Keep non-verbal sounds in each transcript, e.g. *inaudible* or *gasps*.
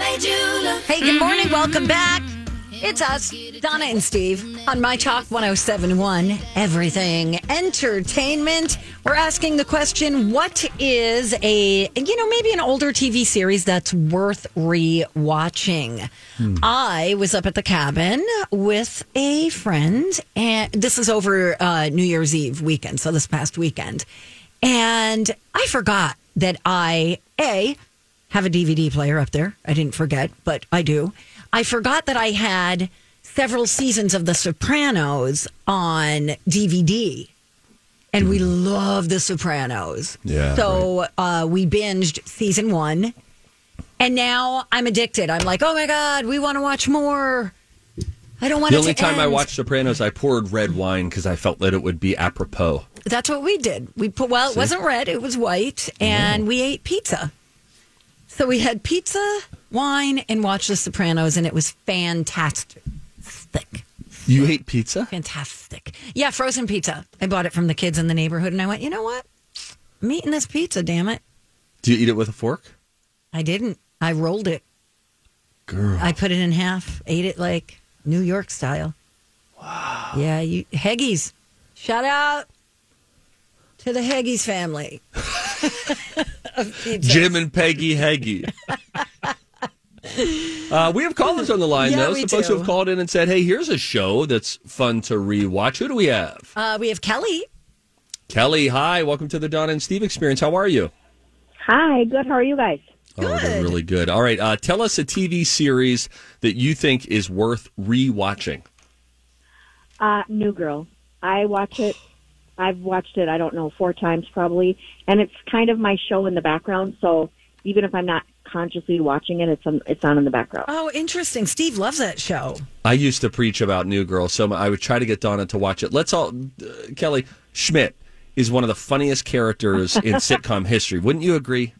Hey, good morning. Welcome back. It's us, Donna and Steve, on My Talk 1071, Everything Entertainment. We're asking the question what is a, you know, maybe an older TV series that's worth re-watching? I was up at the cabin with a friend, and this is over uh, New Year's Eve weekend, so this past weekend. And I forgot that I, A, have a DVD player up there. I didn't forget, but I do. I forgot that I had several seasons of The Sopranos on DVD. And we love The Sopranos. Yeah, So uh, we binged season one. And now I'm addicted. I'm like, oh my God, we want to watch more. I don't want The it only time I watched Sopranos, I poured red wine because I felt that it would be apropos. That's what we did. We put well, it wasn't red, it was white, and we ate pizza. So we had pizza, wine, and watched The Sopranos, and it was fantastic. You ate pizza? Fantastic. Yeah, frozen pizza. I bought it from the kids in the neighborhood, and I went, you know what? I'm eating this pizza, damn it. Do you eat it with a fork? I didn't. I rolled it. Girl. I put it in half, ate it like New York style. Wow. Yeah, you Heggies. Shout out to the Heggies family. *laughs* *laughs* of pizzas. Jim and Peggy Heggie. *laughs* uh, we have callers on the line, Yeah, though. we Some folks who have called in and said, hey, here's a show that's fun to rewatch. Who do we have? Uh, we have Kelly. Kelly, hi. Welcome to the Don and Steve experience. How are you? Hi, good. How are you guys? Oh, they're really good. All right. Uh, tell us a TV series that you think is worth rewatching. Uh, New Girl. I watch it. I've watched it. I don't know four times probably, and it's kind of my show in the background. So even if I'm not consciously watching it, it's on, it's on in the background. Oh, interesting. Steve loves that show. I used to preach about New Girl, so I would try to get Donna to watch it. Let's all, uh, Kelly Schmidt is one of the funniest characters in *laughs* sitcom history. Wouldn't you agree?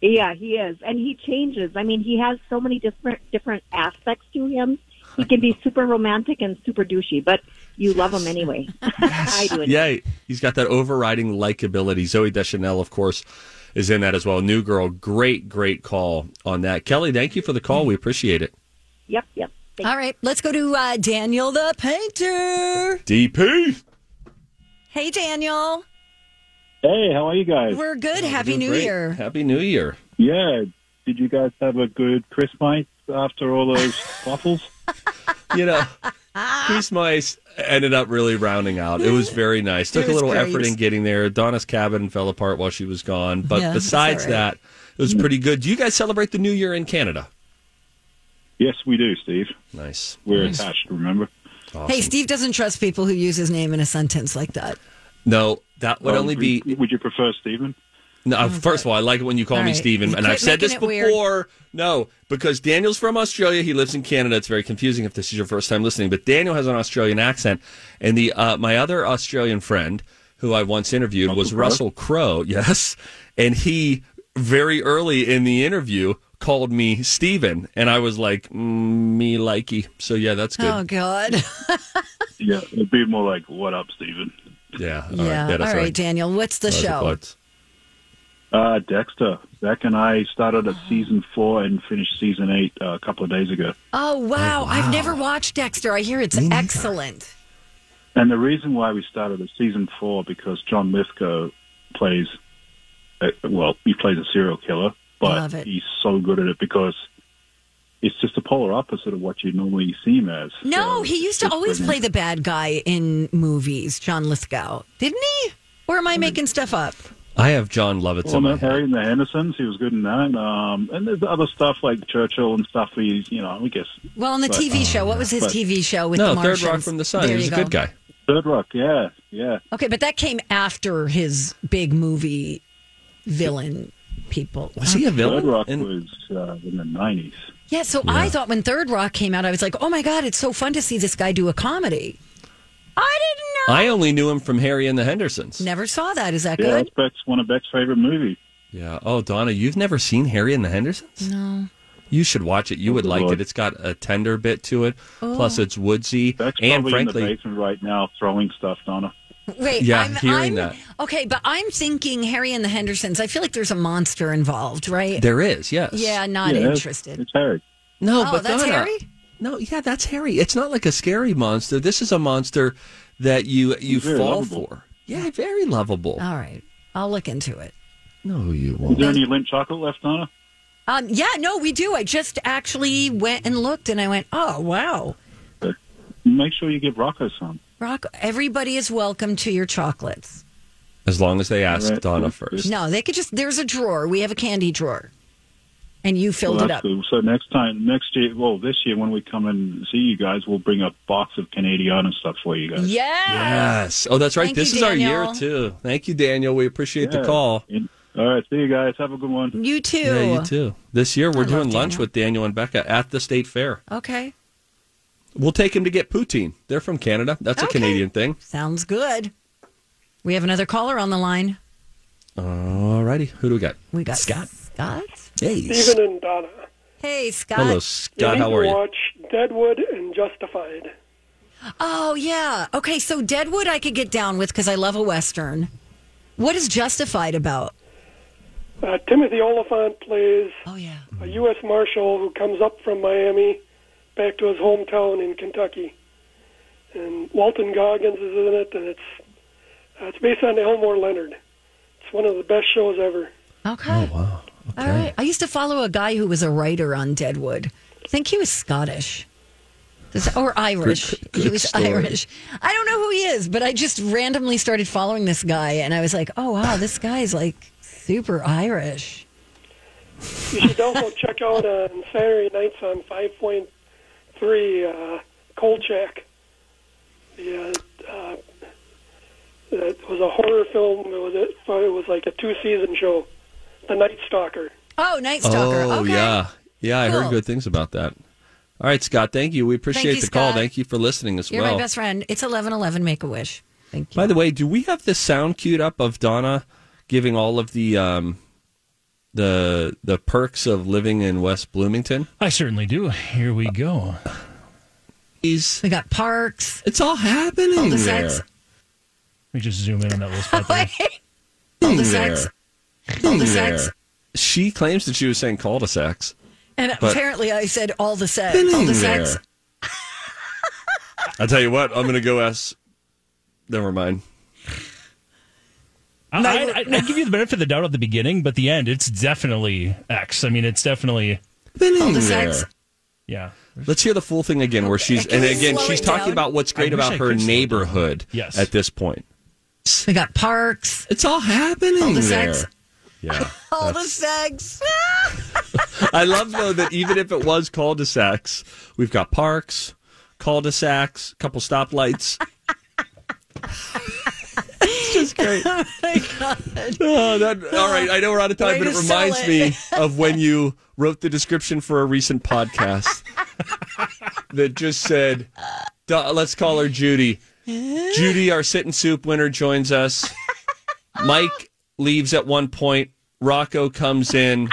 Yeah, he is, and he changes. I mean, he has so many different different aspects to him. He can be super romantic and super douchey, but you love him anyway. *laughs* *laughs* I do. Yeah, he's got that overriding likability. Zooey Deschanel, of course, is in that as well. New Girl, great, great call on that. Kelly, thank you for the call. We appreciate it. Yep, yep. All right, let's go to uh, Daniel the painter. DP. Hey, Daniel. Hey, how are you guys? We're good. Happy New great. Year. Happy New Year. Yeah. Did you guys have a good Christmas after all those *laughs* waffles? You know, Chris Mice ended up really rounding out. It was very nice. Took a little great. effort in getting there. Donna's cabin fell apart while she was gone. But Yeah, besides all right. that, it was pretty good. Do you guys celebrate the New Year in Canada? yes, we do, Steve. Nice. We're Nice. attached, remember? Hey, Steve doesn't trust people who use his name in a sentence like that. No, that would Well, only be. Would you prefer Stephen? No, uh, first of all, I like it when you call All me right. Steven, and I've said this making it weird. before. No, because Daniel's from Australia. He lives in Canada. It's very confusing if this is your first time listening. But Daniel has an Australian accent, and the uh, my other Australian friend, who I once interviewed, was Crowe? Russell Crowe. *laughs* Yes, and he very early in the interview called me Steven, and I was like, mm, me likey. So yeah, that's good. Oh, God. Yeah, it'd be more like, what up, Stephen? Yeah. All yeah. right. Yeah, All right, right. Daniel. What's the Those are show? Quotes. Uh, Dexter. Zach and I started at season four and finished season eight uh, a couple of days ago. Oh, wow. I've never watched Dexter. I hear it's excellent. And the reason why we started at season four because John Lithgow plays, uh, well, he plays a serial killer, but he's so good at it because it's just the polar opposite of what you normally see him as. No, So he used to just always play the bad guy in movies, John Lithgow, didn't he? Or am I making stuff up? I have Jon Lovitz Well, in my no, head. Harry and the Hendersons, he was good in that. Um, and there's other stuff like Churchill and stuff. He's, you know, I guess Well, on the But- TV show, what was his but- TV show with No, the Third Rock from the Sun. There He was you a go. good guy. Third Rock. Yeah, yeah. Okay, but that came after his big movie villain people. Was he a villain? Third villain? Rock in- was uh, in the '90s. Yeah, so I thought when Third Rock came out, I was like, oh my God, it's so fun to see this guy do a comedy. I didn't know. I only knew him from Harry and the Hendersons. Never saw that. Is that Yeah, good? that's Beck's one of Beck's favorite movies. Yeah. Oh, Donna, you've never seen Harry and the Hendersons? No. You should watch it. You would like it. It's got a tender bit to it. Oh. Plus, it's woodsy. Beck's and probably in the basement right now throwing stuff, Donna. Wait, Yeah, I'm, hearing I'm- that. Okay, but I'm thinking Harry and the Hendersons. I feel like there's a monster involved, right? there is, yes. yeah, not yeah, it's- interested. It's Harry. Oh, no, oh, but that's Donna, Harry? No, yeah, that's Harry. It's not like a scary monster. This is a monster that you you very fall lovable. for. Yeah, very lovable. All right, I'll look into it. no, you won't. Is there any lint chocolate left, Donna? Um, yeah, no, we do. I just actually went and looked, and I went, oh wow, Make sure you give Rocco some. Rock. Everybody is welcome to your chocolates. As long as they ask Right. Donna first. No, they could just. There's a drawer. We have a candy drawer, and you filled Well, it up. cool. So next time, next year, well, this year when we come and see you guys, we'll bring a box of Canadian and stuff for you guys. Yeah. Yes. Oh, that's right. Thank this you, is our year too. Thank you, Daniel. We appreciate the call. In- All right, see you guys. Have a good one. You too. Yeah, you too. This year we're I doing lunch Daniel. with Daniel and Becca at the state fair. Okay, We'll take him to get poutine. They're from Canada. That's a Canadian thing. sounds good. We have another caller on the line. Alrighty. Who do we got? We got Scott. Scott. Hey. Stephen and Donna. Hey, Scott. Hello, Scott. need How are you? watch Deadwood and Justified. Oh yeah. Okay, so Deadwood I could get down with because I love a western. What is Justified about? Uh, Timothy Olyphant plays Oh yeah. a U.S. Marshal who comes up from Miami back to his hometown in Kentucky. And Walton Goggins is in it, and it's uh, it's based on Elmore Leonard. It's one of the best shows ever. Okay. Oh, wow. All right. I used to follow a guy who was a writer on Deadwood. I think he was Scottish. Or Irish. Good- good he was story. Irish. I don't know who he is, but I just randomly started following this guy and I was like, oh, wow, this guy's like super Irish. You should also *laughs* check out on Saturday nights on 5.3 uh, Kolchak. The, uh, uh, it was a horror film. It was, a, it was like a two season show. The Night Stalker. Oh, Night Stalker. Oh, okay. yeah. Yeah, I heard good things about that. All right, Scott. Thank you. We appreciate you, the call. Scott. Thank you for listening as You're well. my best friend. It's 1111 Make a Wish. Thank you. By the way, do we have the sound queued up of Donna giving all of the um, the the perks of living in West Bloomington? I certainly do. Here we go. He's we got parks. it's all happening all the there. sex. Let me just zoom in on that little spot *laughs* there. All the There. sex. All the There. sex. She claims that she was saying cul-de-sacs. And But- apparently I said all the sex. All the sex. *laughs* I tell you what, I'm going to go ask. Never mind. I, I, I, I give you the benefit of the doubt at the beginning, but the end, it's definitely X. I mean, it's definitely, All the There. sex. yeah. Let's hear the full thing again, where she's and again she's talking down? about what's great about her could slow it down. neighborhood. Yes. At this point, We got parks. it's all happening All the there. sex. Yeah. *laughs* All the sex. *laughs* I love though that even if it was cul-de-sacs, we've got parks, cul-de-sacs, couple stoplights. *laughs* it's just great. oh my God. Oh, that, all right, I know we're out of time, Way but it reminds it. me of when you wrote the description for a recent podcast that just said, "Let's call her Judy." Judy, our sit and soup winner, joins us. Mike leaves at one point. Rocco comes in,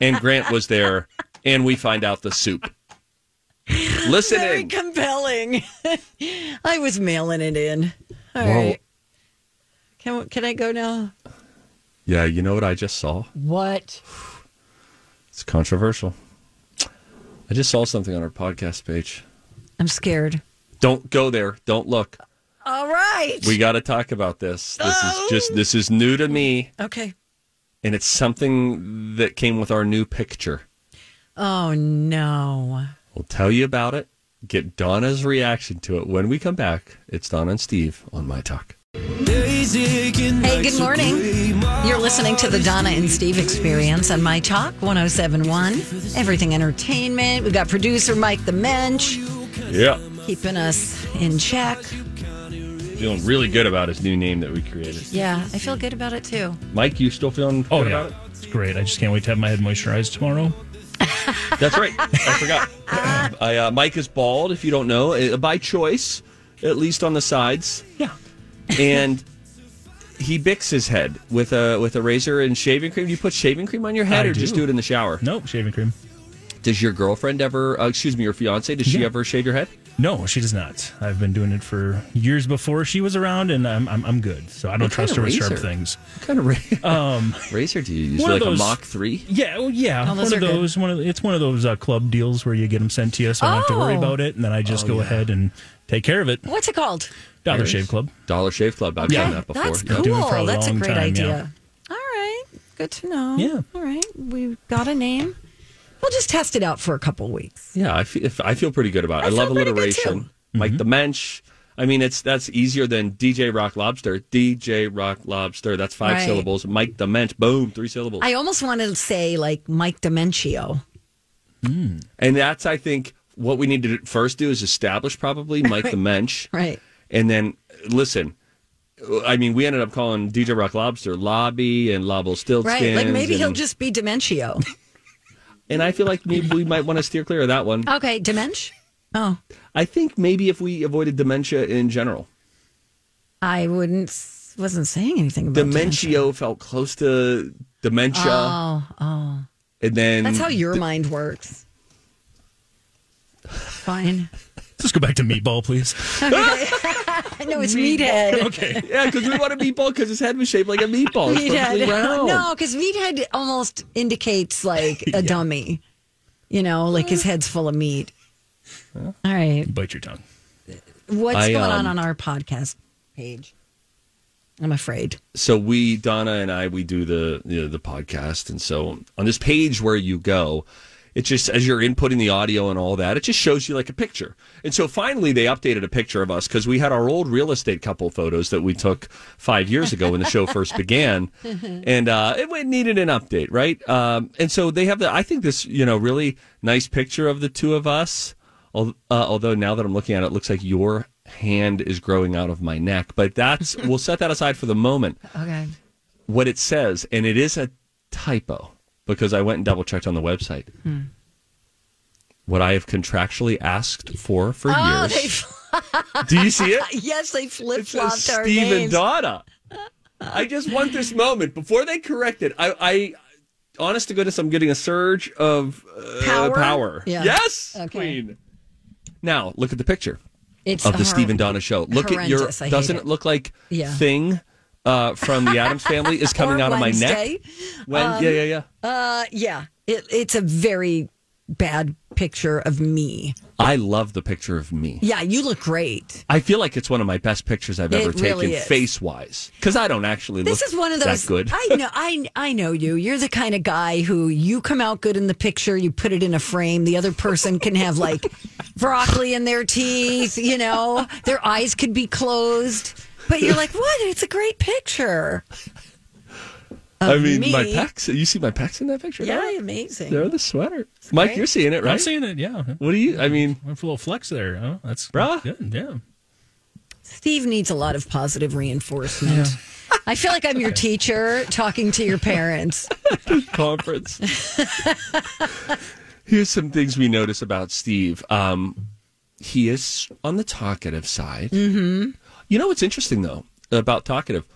and Grant was there, and we find out the soup. Listen Very in. compelling. *laughs* I was mailing it in. All Whoa. right. Can, can I go now? Yeah, you know what I just saw? What? It's controversial. I just saw something on our podcast page. I'm scared. Don't go there. Don't look. All right. We got to talk about this. This is just oh. this is new to me, okay. And it's something that came with our new picture. Oh no. We'll tell you about it. Get Donna's reaction to it when we come back. It's Donna and Steve on My Talk. Hey, good morning. You're listening to the Donna and Steve experience on My Talk 1071. Everything Entertainment. We've got producer Mike the Mensch Yeah. keeping us in check. Feeling really good about his new name that we created. Yeah, I feel good about it too. Mike, you still feeling Oh good yeah, about it? it's great. I just can't wait to have my head moisturized tomorrow. *laughs* That's right. I forgot. *laughs* I, uh, Mike is bald, if you don't know, uh, by choice, at least on the sides. Yeah. And he bicks his head with a with a razor and shaving cream. Do you put shaving cream on your head I or just do. do it in the shower? Nope, shaving cream. Does your girlfriend ever, uh, excuse me, your fiance, does she ever shave your head? No, she does not. I've been doing it for years before she was around, and I'm I'm, I'm good. So I don't What kind trust of her with sharp razor? things. What kind of razor, *laughs* um, razor do you use? one of Like those- a Mach 3? Yeah, well, yeah, Oh, those one of are good. those. One of it's one of those uh, club deals where you get them sent to you, so I don't have to worry Oh. about it, and then I just go ahead and take care of it. What's it called? Dollar Shave Club. Dollar Shave Club. I've Yeah. done that before. That's Yeah. cool. Doing it for a That's a long great time, idea. yeah. All right. Good to know. Yeah. All right. We've got a name. We'll just test it out for a couple weeks. Yeah, I feel, I feel pretty good about it. I I, love feel pretty good, alliteration. Like mm-hmm. the mensch. I mean, it's that's easier than DJ Rock Lobster. DJ Rock Lobster. That's five Right. syllables. Mike the Mensch. Boom, three syllables. I almost want to say like Mike Dementio. Mm. and that's, I think, what we need to first do is establish probably *laughs* Mike the Mensch. Right. And then listen. I mean, we ended up calling DJ Rock Lobster Lobby and Lobble Stiltskins. Right. Like maybe he'll just be Dementio. *laughs* And I feel like maybe we might want to steer clear of that one. Okay. Dementia? Oh, I think maybe if we avoided dementia in general. I wouldn't, wasn't saying anything about dementia. Dementio felt close to dementia. Oh, oh. and then That's how your mind works. Fine. Let's go back to meatball, please. *laughs* *laughs* I know it's meathead. *laughs* okay. yeah, because we want a meatball because his head was shaped like a meatball. It's perfectly Meathead. round. No, because meathead almost indicates like *laughs* a dummy. You know, like his head's full of meat. All right. Bite your tongue. What's I, going on um, on our podcast page? I'm afraid. So we, Donna and I, we do the you know, the podcast, and so on this page where you go, it just as you're inputting the audio and all that, it just shows you like a picture. And so finally, they updated a picture of us because we had our old real estate couple photos that we took five years ago when the show first began, *laughs* and uh, it it needed an update, right? Um, and so they have the, I think this, you know, really nice picture of the two of us. Uh, although now that I'm looking at it, it looks like your hand is growing out of my neck. But that's *laughs* we'll set that aside for the moment. Okay. What it says, and it is a typo because I went and double checked on the website. Hmm. What I have contractually asked for for Oh, years. they, *laughs* Do you see it? yes, they flip flopped our Steve and names. Donna. I just want this moment before they correct it. I, I honest to goodness, I'm getting a surge of uh, Power? power. Yeah. Yes, Okay. Queen. Now look at the picture It's of the hor- Steve and Donna show. Look at your. Doesn't it. it look like Yeah. thing uh, from the Addams Family is coming *laughs* out of my neck? When, yeah, yeah, yeah. Uh, yeah. It, it's a very bad picture of me. I love the picture of me. Yeah, you look great. I feel like it's one of my best pictures I've ever really taken, face wise, because I don't actually This is one of those. good. I know. I I know you. You're the kind of guy who you come out good in the picture. You put it in a frame. The other person can have like *laughs* broccoli in their teeth. You know, their eyes could be closed. But you're like, *laughs* what? It's a great picture. I mean, me. my pecs. You see my pecs in that picture? Yeah, They're- amazing. They're the sweater. Mike, great. you're seeing it, right? I'm seeing it. Yeah. What do you? I mean, Went for a little flex there. Oh, that's Bruh. good. Yeah. Steve needs a lot of positive reinforcement. *laughs* I feel like I'm your teacher talking to your parents. *laughs* conference. Here's some things we notice about Steve. Um, he is on the talkative side. Mm-hmm. You know what's interesting though about talkative?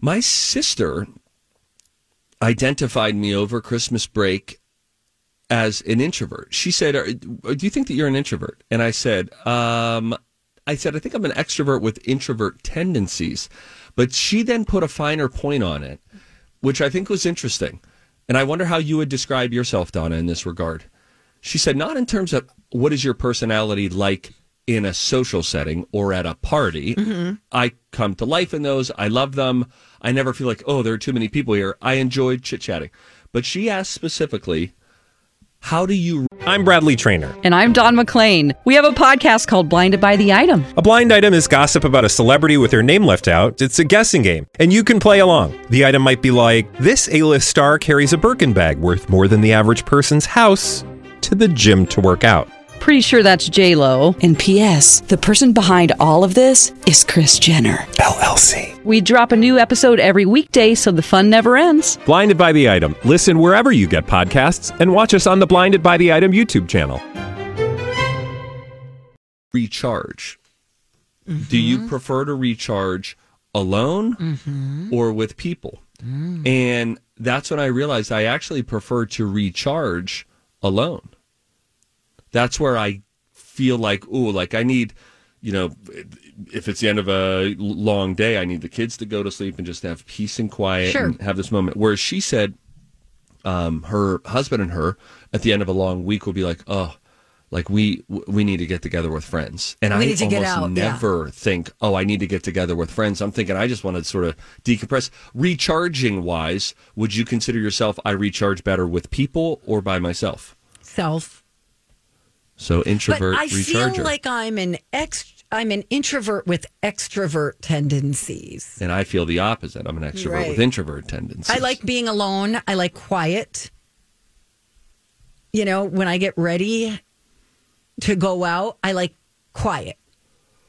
My sister identified me over Christmas break as an introvert. She said, "Do you think that you're an introvert?" And I said, um, "I said I think I'm an extrovert with introvert tendencies." But she then put a finer point on it, which I think was interesting. And I wonder how you would describe yourself, Donna, in this regard. She said, not in terms of what is your personality like in a social setting or at a party. Mm-hmm. I come to life in those. I love them. I never feel like, oh, there are too many people here. I enjoyed chit chatting. But she asked specifically, How do you I'm Bradley Trainer. And I'm Don McClain. We have a podcast called Blinded by the Item. A blind item is gossip about a celebrity with their name left out. It's a guessing game, and you can play along. The item might be like this: A-list star carries a Birkin bag worth more than the average person's house to the gym to work out. Pretty sure that's J Lo. And P.S. The person behind all of this is Kris Jenner LLC. We drop a new episode every weekday, so the fun never ends. Blinded by the item. Listen wherever you get podcasts, and watch us on the Blinded by the Item YouTube channel. recharge? Do you mm-hmm. prefer to recharge alone mm-hmm. or with people? Mm. And that's when I realized I actually prefer to recharge alone. That's where I feel like, oh, like I need, you know, if it's the end of a long day, I need the kids to go to sleep and just have peace and quiet Sure. and have this moment. Whereas she said, um, her husband and her at the end of a long week will be like, oh, like we we need to get together with friends, and We I need to get almost out, yeah. never think, oh, I need to get together with friends. I'm thinking I just want to sort of decompress. Recharging wise, would you consider yourself I recharge better with people or by myself? Self. So introvert but I recharger, feel like I'm an ex. I'm an introvert with extrovert tendencies. and I feel the opposite. I'm an extrovert Right. with introvert tendencies. I like being alone. I like quiet. You know, when I get ready to go out, I like quiet,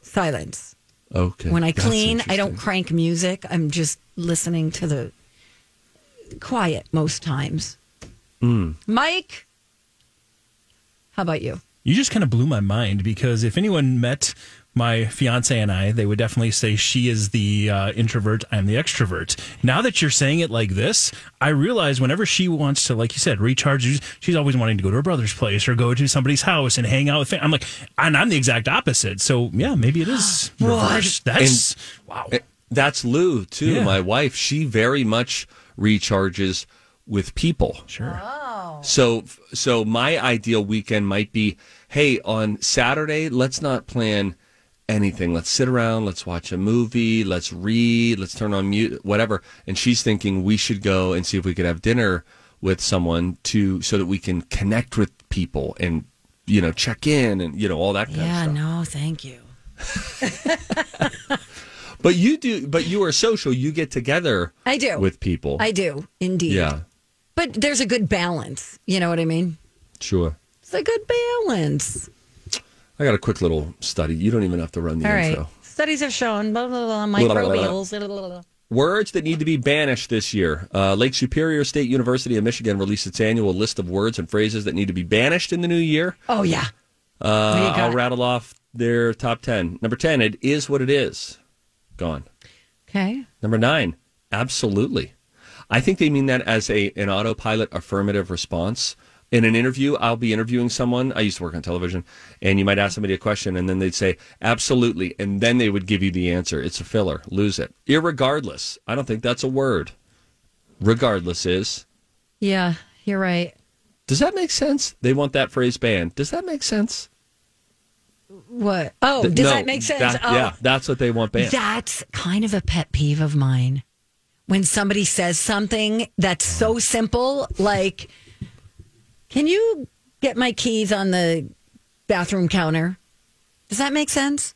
silence. Okay. When I That's clean, I don't crank music. I'm just listening to the quiet most times. Hmm. Mike, how about you? You just kind of blew my mind because if anyone met my fiance and I, they would definitely say she is the uh, introvert, I'm the extrovert. Now that you're saying it like this, I realize whenever she wants to, like you said, recharge, she's- she's always wanting to go to her brother's place or go to somebody's house and hang out with. Fam- I'm like, and I'm the exact opposite. So yeah, maybe it is *gasps* reversed. That's wow. Eh, That's Lou too. Yeah. My wife, she very much recharges with people. Sure. Oh. So so my ideal weekend might be, hey, on Saturday, let's not plan anything. Let's sit around, let's watch a movie, let's read, let's turn on mute, whatever. And she's thinking we should go and see if we could have dinner with someone to so that we can connect with people and you know check in and you know all that kind Yeah, of stuff. Yeah, no, thank you. *laughs* But you do, but you are social. You get together. I do. with people. I do, indeed. yeah, But there's a good balance. You know what I mean? sure. It's a good balance. I got a quick little study. You don't even have to run the All intro. right. Studies have shown blah, blah, blah, Blah, blah, blah, blah. microbials. Blah, blah, blah. Words that need to be banished this year. Uh, Lake Superior State University of Michigan released its annual list of words and phrases that need to be banished in the new year. Oh, yeah. Uh, do you got? I'll rattle off their top 10. Number 10, it is what it is. Gone. Okay. Number nine, absolutely. I think they mean that as a an autopilot affirmative response. In an interview, I'll be interviewing someone. I used to work on television, and you might ask somebody a question, and then they'd say absolutely, and then they would give you the answer. It's a filler. Lose it. Irregardless. I don't think that's a word. Regardless is. Yeah, you're right. Does that make sense? They want that phrase banned. Does that make sense? What? Oh, does no, that make sense? that- oh, Yeah, that's what they want banned. That's kind of a pet peeve of mine. When somebody says something that's so simple, like, can you get my keys on the bathroom counter? Does that make sense?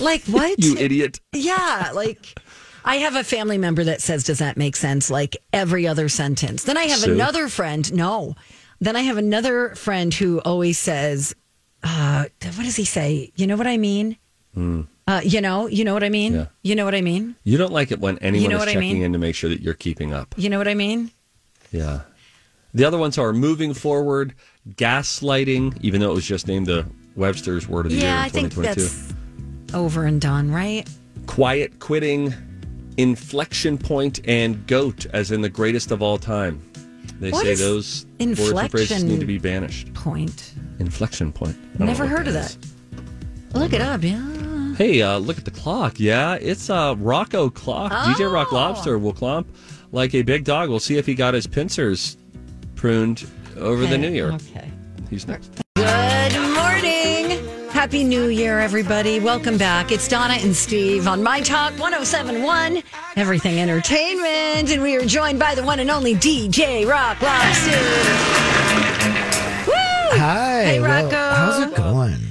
Like, *laughs* what? you idiot. Yeah, like I have a family member that says, "Does that make sense?" Like every other sentence. Then I have Sue? another friend. No, then I have another friend who always says, uh, "What does he say?" You know what I mean? Uh, you know, you know what I mean. Yeah. You know what I mean. You don't like it when anyone know is what I checking mean? in to make sure that you're keeping up. You know what I mean. Yeah. The other ones are moving forward, gaslighting, even though it was just named the Webster's Word of the Year Yeah, in I think that's over and done, right? Quiet quitting, inflection point, and goat, as in the greatest of all time. They What say those words and phrases inflection need to be banished. Point. Inflection point. Never heard of that. is. Look it up. Yeah. Hey, uh, look at the clock. Yeah, it's a Rocco clock. DJ Rock Oh. Lobster will clomp like a big dog. We'll see if he got his pincers pruned over the new year. Okay. He's next. Good morning. Happy New Year, everybody. Welcome back. It's Donna and Steve on My Talk 1071, Everything Entertainment. And we are joined by the one and only DJ Rock Lobster. Hi. Hey, Well, Rocco. how's it going?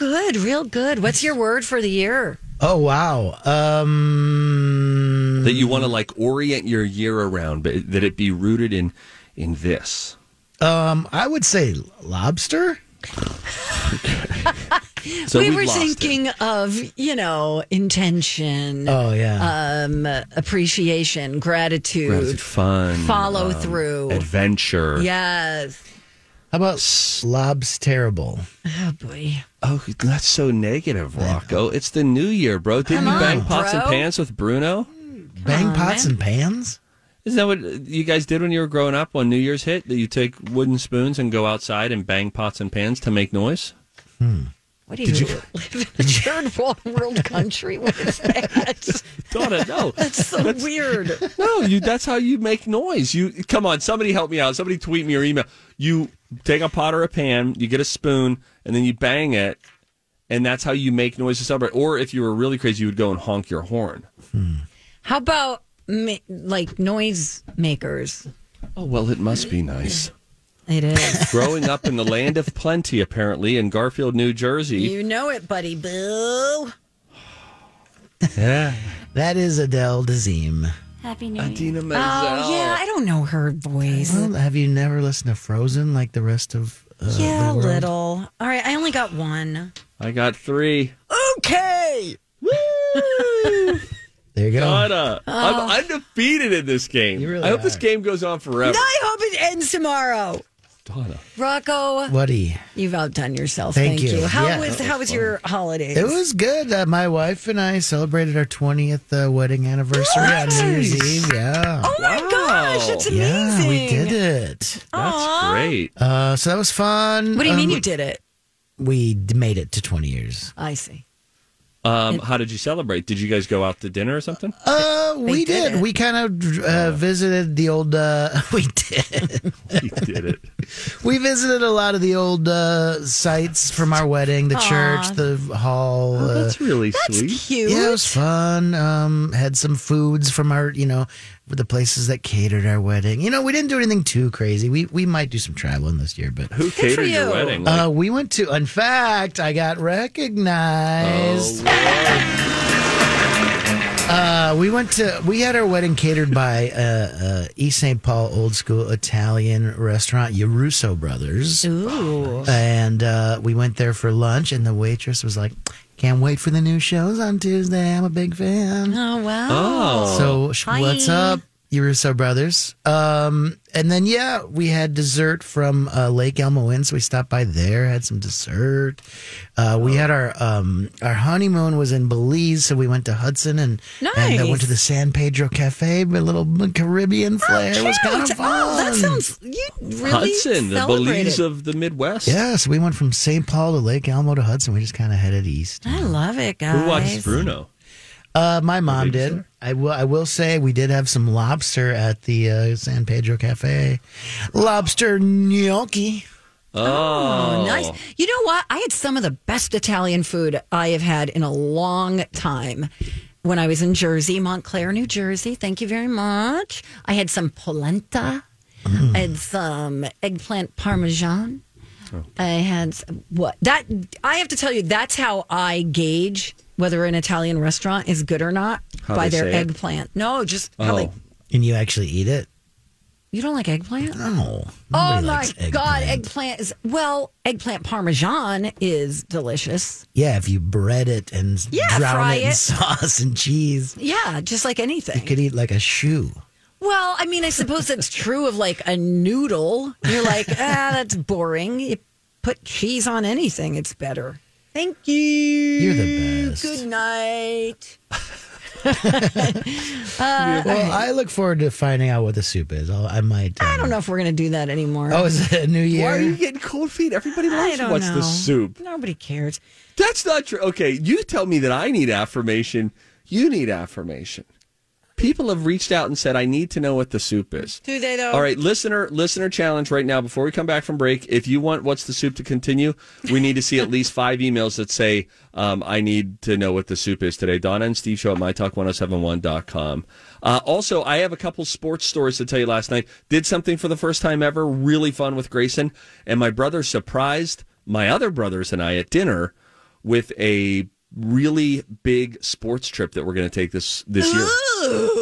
You know, real good, real good. What's your word for the year? Oh wow. Um that you want to like orient your year around, but that it be rooted in in this. um I would say lobster. *laughs* So we were lost it. thinking of, you know, intention. Oh yeah. Um, appreciation, gratitude, Gratitude, fun, follow um, through. adventure. Yes. How about slobs terrible? Oh boy. Oh, that's so negative, Rocco. It's the new year, bro. Didn't Come you bang on, pots and bro. pans with Bruno? Bang on, pots man. and pans? Isn't that what you guys did when you were growing up when New Year's hit? That you take wooden spoons and go outside and bang pots and pans to make noise? Hmm. What do you, Did live *laughs* in a *laughs* third world, world country? What is that? *laughs* Donna, no. That's so weird. No, you. That's how you make noise. You come on. Somebody help me out. Somebody tweet me or email. You take a pot or a pan. You get a spoon and then you bang it, and that's how you make noise to celebrate. Or if you were really crazy, you would go and honk your horn. Hmm. How about like noise makers? Oh well, it must be nice. It is. *laughs* Growing up in the land of plenty, apparently in Garfield, New Jersey. you know it, buddy boo. Yeah, That is Adele Dazeem. Happy New Idina Menzel. Oh yeah, I don't know her voice. Well, have you never listened to Frozen like the rest of uh, yeah, a the world? little. All right, I only got one. I got three. Okay. *laughs* There you go. Donna, I'm undefeated in this game. You really I hope this are. game goes on forever. I hope it ends tomorrow. Donna. Rocco, Buddy. you've outdone yourself. Thank Thank, you. you. How Yeah. was how was your holidays? It was good. Uh, my wife and I celebrated our 20th uh, wedding anniversary on New Year's Eve. Yeah. Oh my Wow. gosh, it's amazing. yeah, we did it. That's Aw. great. Uh, so that was fun. What do you mean Um, you did it? We made it to 20 years. I see. Um, how did you celebrate? Did you guys go out to dinner or something? Uh, we did did. We kind of uh, visited the old. Uh, *laughs* we did. *laughs* we did it. We visited a lot of the old uh, sites from our wedding, the church, the hall. uh, That's really That's sweet. cute. yeah, it was fun. Um, had some foods from our, you know, the places that catered our wedding. You know, we didn't do anything too crazy. We we might do some traveling this year, but Who for catered your you. wedding? Like, uh, we went to. In fact, I got recognized. Uh, we went to. We had our wedding catered by uh, uh, East St. Paul old school Italian restaurant, Yarusso Brothers. Ooh. And uh, we went there for lunch, and the waitress was like, "Can't wait for the new shows on Tuesday. I'm a big fan." Oh wow. Oh. So sh- what's up, Yarusso Brothers? Um, and then yeah, we had dessert from uh, Lake Elmo Inn, so we stopped by there, had some dessert. Uh, we had our um, our honeymoon was in Belize, so we went to Hudson and and uh, went to the San Pedro Cafe, a little Caribbean flair. it was kind of fun. Oh, that sounds you really Hudson, the. Belize of the Midwest. Yeah, so we went from St. Paul to Lake Elmo to Hudson. We just kind of headed east. I love it, guys. Who watches Bruno? Uh, my mom did. I will. I will say we did have some lobster at the uh, San Pedro Cafe. Lobster gnocchi. Oh, Oh, nice. You know what? I had some of the best Italian food I have had in a long time. When I was in Jersey, Montclair, New Jersey. Thank you very much. I had some polenta. I had some eggplant parmesan. I had what that I have to tell you that's how I gauge whether an Italian restaurant is good or not How by their say it? eggplant. No, just how Oh, they And you actually eat it? you don't like eggplant? No. Oh my likes god, eggplant. eggplant is well, eggplant parmesan is delicious. Yeah, if you bread it and Yeah, drown fry it in *laughs* sauce and cheese, Yeah, just like anything. you could eat like a shoe. Well, I mean, I suppose that's *laughs* true of like a noodle. You're like, ah, that's boring. You put cheese on anything, it's better. Thank you. You're the best. Good night. *laughs* *laughs* well, I look forward to finding out what the soup is. I'll, I might. I um, don't know if we're going to do that anymore. Oh, is it a new year? why are you getting cold feet? Everybody I loves what's know. the soup. Nobody cares. That's not true. Okay, you tell me that I need affirmation. You need affirmation. People have reached out and said, "I need to know what the soup is." Do they though? All right, listener, listener challenge right now. Before we come back from break, if you want "What's the soup" to continue, we need to see at least five emails that say, um, "I need to know what the soup is today." Donna and Steve show at mytalk1071.com. Uh, also, I have a couple sports stories to tell you. Last night, did something for the first time ever, really fun with Grayson, and my brother surprised my other brothers and I at dinner with a really big sports trip that we're going to take this this year.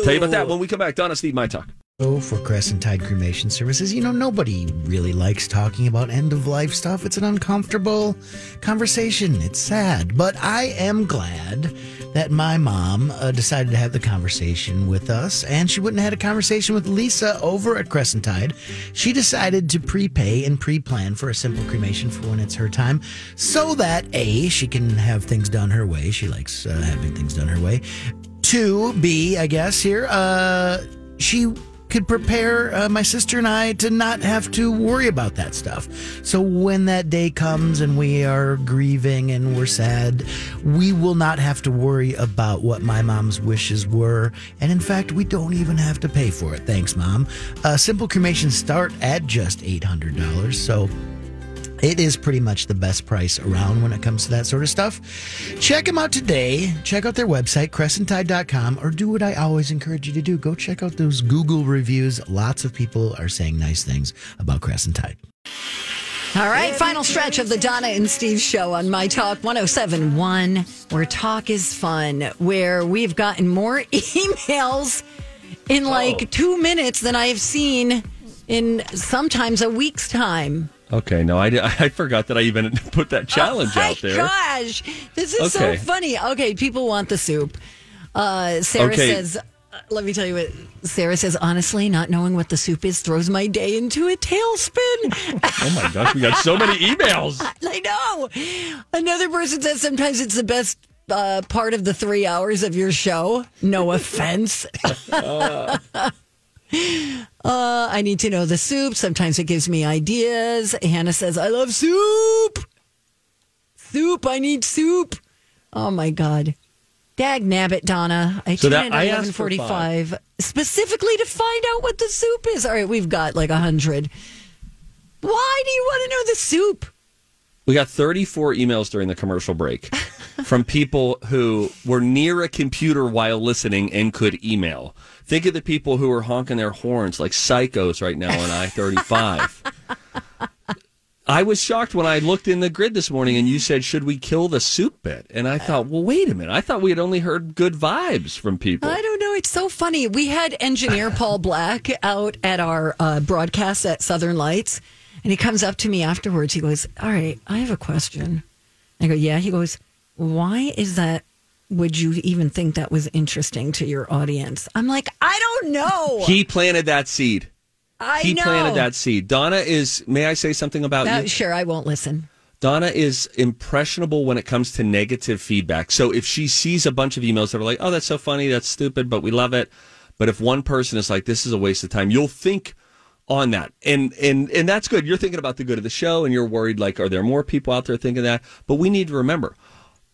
Tell you about that when we come back. Donna, Steve, my talk. So for Crescent Tide Cremation Services, you know, nobody really likes talking about end of life stuff. It's an uncomfortable conversation. It's sad. But I am glad that my mom uh, decided to have the conversation with us, and she wouldn't have had a conversation with Lisa over at Crescent Tide. She decided to prepay and pre plan for a simple cremation for when it's her time so that A, she can have things done her way. She likes uh, having things done her way. Two, B, I guess here, uh, she could prepare uh, my sister and I to not have to worry about that stuff. So when that day comes and we are grieving and we're sad, we will not have to worry about what my mom's wishes were. And in fact, we don't even have to pay for it. Thanks, mom. Uh, simple cremations start at just $800. So it is pretty much the best price around when it comes to that sort of stuff. Check them out today. Check out their website, crescenttide.com, or do what I always encourage you to do. Go check out those Google reviews. Lots of people are saying nice things about Crescent Tide. All right, final stretch of the Donna and Steve show on My Talk 1071, where talk is fun, where we've gotten more *laughs* emails in like oh. two minutes than I have seen in sometimes a week's time. Okay, no, I, *laughs* I forgot that I even *laughs* put that challenge oh out there. Gosh, this is Okay. so funny. Okay, people want the soup. Uh, Sarah Okay. says, uh, let me tell you what Sarah says. Honestly, not knowing what the soup is throws my day into a tailspin. Oh my gosh, we got so many emails. *laughs* I know. Another person says sometimes it's the best uh, part of the three hours of your show. No offense. Uh, *laughs* Uh, I need to know the soup. Sometimes it gives me ideas. Hannah says, I love soup. Soup. I need soup. Oh my God. Dag nabbit, Donna. I So that- I asked for 1145 specifically to find out what the soup is. All right, we've got like a hundred. Why do you want to know the soup? We got 34 emails during the commercial break *laughs* from people who were near a computer while listening and could email. Think of the people who are honking their horns like psychos right now on I 35. I was shocked when I looked in the grid this morning and you said, Should we kill the soup bit? And I thought, Well, wait a minute. I thought we had only heard good vibes from people. I don't know. It's so funny. We had engineer *laughs* Paul Black out at our uh, broadcast at Southern Lights, and he comes up to me afterwards. He goes, All right, I have a question. I go, Yeah. He goes, Why is that? Would you even think that was interesting to your audience? I'm like, I don't know. He planted that seed. I he know. planted that seed. Donna is, may I say something about Uh, you? sure, I won't listen. Donna is impressionable when it comes to negative feedback. So if she sees a bunch of emails that are like, oh, that's so funny, that's stupid, but we love it. But if one person is like, this is a waste of time, you'll think on that. And and and that's good. You're thinking about the good of the show and you're worried like, are there more people out there thinking that? But we need to remember,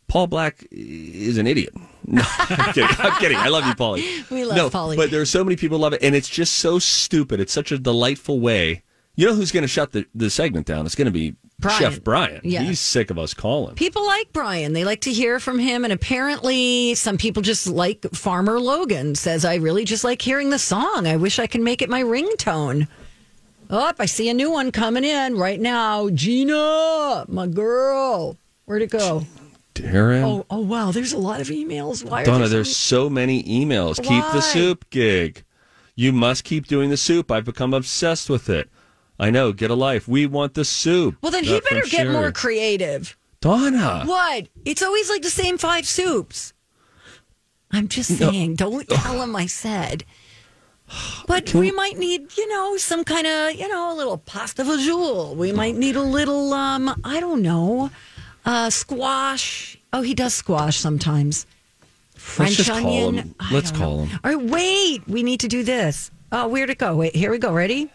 Paul Black is an idiot. *laughs* No, I'm kidding. I'm kidding. I love you, Paulie. We love no, Paulie. But there are so many people who love it, and it's just so stupid. It's such a delightful way. You know who's going to shut the, the segment down? It's going to be Brian. Chef Brian. Yeah. He's sick of us calling. People like Brian. They like to hear from him. And apparently, some people just like Farmer Logan says, I really just like hearing the song. I wish I can make it my ringtone. Oh, I see a new one coming in right now. Gina, my girl. Where'd it go? Darren. Oh, oh wow. There's a lot of emails. Why are Donna, there so there's so many emails. Keep the soup gig. You must keep doing the soup. I've become obsessed with it. I know. Get a life. We want the soup. Well, then he better get more creative. Donna. What? It's always like the same five soups. I'm just saying, don't tell him I said. *sighs* But we might need, you know, some kind of, you know, a little pasta fajoule. We might need a little, um, I don't know, uh, squash. Oh, he does squash sometimes. French just call onion. him. Let's call know. him. All right, wait. We need to do this. Oh, where'd it go? Wait, here we go. Ready?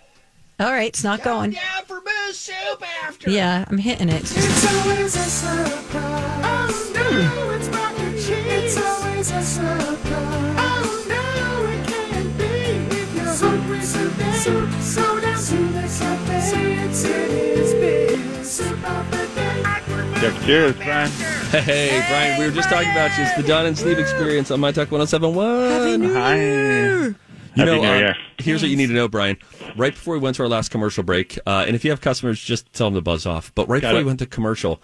All right, it's not going. for moose soup after. Yeah, I'm hitting it. It's always a surprise. Oh no, it's mac and cheese. It's always a surprise. Oh no, it Soup, soup, so down to the cafe. It's City's big soup of the cheers, Brian. Hey, Brian, we were just talking about you. It's the Don and Steve experience on My Talk 1071. Hi. You Happy know, New uh, Year. here's what you need to know, Brian. Right before we went to our last commercial break, uh, and if you have customers, just tell them to buzz off. But right Got before it. we went to commercial,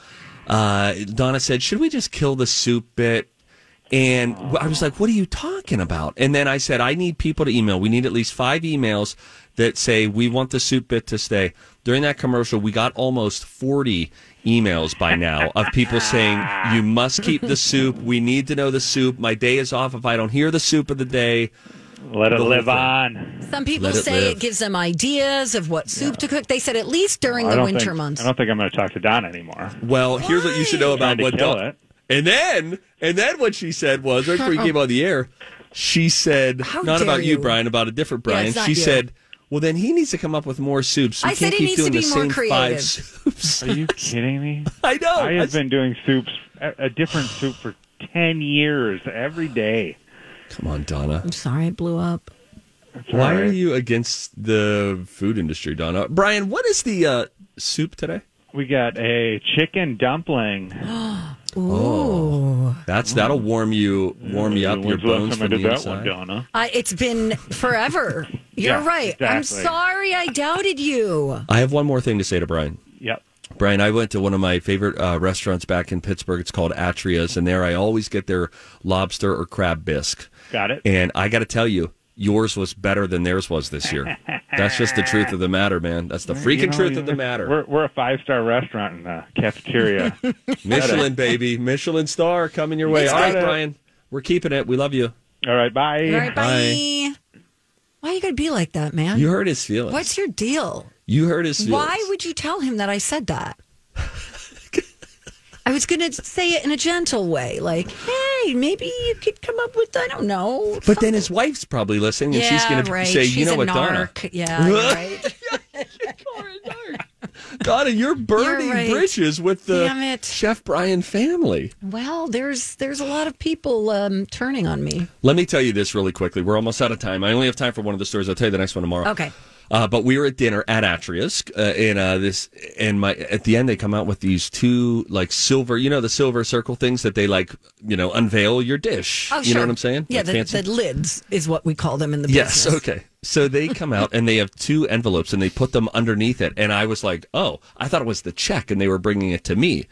uh, Donna said, "Should we just kill the soup bit?" And I was like, "What are you talking about?" And then I said, "I need people to email. We need at least five emails that say we want the soup bit to stay." During that commercial, we got almost forty emails by now of people saying, "You must keep the soup. We need to know the soup. My day is off if I don't hear the soup of the day." Let it live thing. on. Some people Let it say live. it gives them ideas of what soup to cook. They said at least during I the winter think, months. I don't think I'm going to talk to Don anymore. Well, here's what you should know about what kill Dawn- it. And then, and then what she said was right before you *laughs* came on the air, she said How not about you, you. Brian, about a different Brian. it's not she you. said, "Well, then he needs to come up with more soups. We I said can't he keep needs to doing be the more same five creative. soups." Are you kidding me? *laughs* I know. I have I- been doing soups, a, a different soup for 10 years every day. Come on, Donna. I'm sorry, it blew up. It's Why all are you against the food industry, Donna? Brian, what is the uh, soup today? We got a chicken dumpling. *gasps* Ooh. That's that'll warm you, warm you up your When's the bones from did the that one, inside. Donna? I, it's been forever. You're Yeah, right. I'm sorry I doubted you. I have one more thing to say to Brian. Yep. Brian, I went to one of my favorite uh, restaurants back in Pittsburgh. It's called Atria's, and there I always get their lobster or crab bisque. Got it. And I got to tell you, yours was better than theirs was this year. That's just the truth of the matter, man. That's the freaking You know, truth of the matter. We're, we're a five star restaurant in the cafeteria. *laughs* Michelin, baby, Michelin star coming your way. Let's All right. Brian, we're keeping it. We love you. All right, bye. All right, bye. Bye. Why you gotta be like that, man? You hurt his feelings. What's your deal? You hurt his feelings. Why would you tell him that I said that? I was going to say it in a gentle way, like, "Hey, maybe you could come up with I don't know." But then his wife's probably listening, and she's going to right. say, She's "You know what, Donna? narc. Yeah, right. *laughs* Donna, you're burning right. bridges with the Chef Brian family." Well, there's there's a lot of people um, turning on me. Let me tell you this really quickly. We're almost out of time. I only have time for one of the stories. I'll tell you the next one tomorrow. Okay. Uh, but we were at dinner at Atria's, uh, and uh, this, and my at the end they come out with these two like silver, you know, the silver circle things that they like, you know, unveil your dish. Oh, you sure. know what I'm saying? Yeah, Like the, the lids is what we call them in the Yes. business. Okay. So they come out and they have two envelopes and they put them underneath it. And I was like, oh, I thought it was the check and they were bringing it to me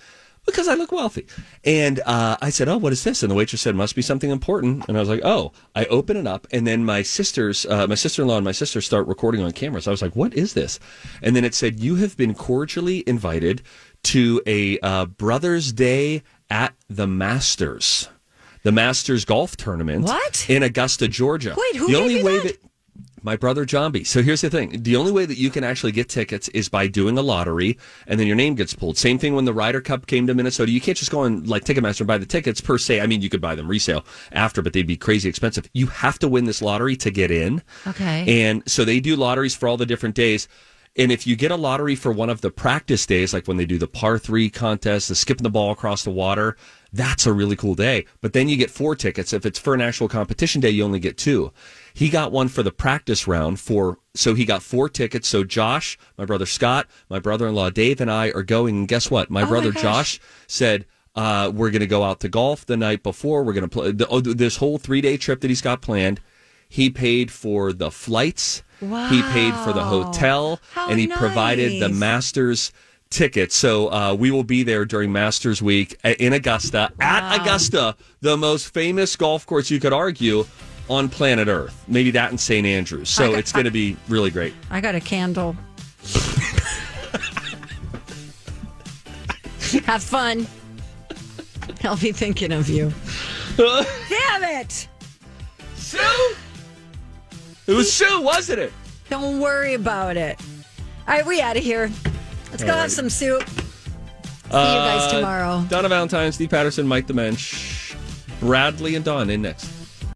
because I look wealthy. And uh, I said, oh, what is this? And the waitress said, must be something important. And I was like, oh, I open it up. And then my sisters, uh, my sister in law and my sister start recording on cameras. I was like, what is this? And then it said, you have been cordially invited to a uh, Brother's Day at the Masters. The Masters golf tournament. What? In Augusta, Georgia. Wait, who the gave only you way that? My brother B. So here's the thing: the only way that you can actually get tickets is by doing a lottery, and then your name gets pulled. Same thing when the Ryder Cup came to Minnesota. You can't just go on like Ticketmaster and buy the tickets per se. I mean, you could buy them resale after, but they'd be crazy expensive. You have to win this lottery to get in. Okay. And so they do lotteries for all the different days. And if you get a lottery for one of the practice days, like when they do the par three contest, the skipping the ball across the water, that's a really cool day. But then you get four tickets. If it's for an actual competition day, you only get two. He got one for the practice round for, so he got four tickets. So Josh, my brother Scott, my brother-in-law Dave and I are going. And guess what? My Oh brother gosh. Josh said, uh, we're going to go out to golf the night before. We're going to play the, oh, this whole three day trip that he's got planned. He paid for the flights. Wow. He paid for the hotel, How and he provided the. Masters tickets. So uh, we will be there during Masters Week in Augusta at Augusta, the most famous golf course you could argue on planet Earth. Maybe that in St. Andrews. So got- it's going to be really great. I got a candle. *laughs* Have fun. I'll be thinking of you. *laughs* Damn it! Sue, it was Sue, wasn't it? Don't worry about it. All right, we out of here. Let's go All have some soup. See you guys Uh, tomorrow. Donna Valentine, Steve Patterson, Mike the Mensch, Bradley, and Don in next.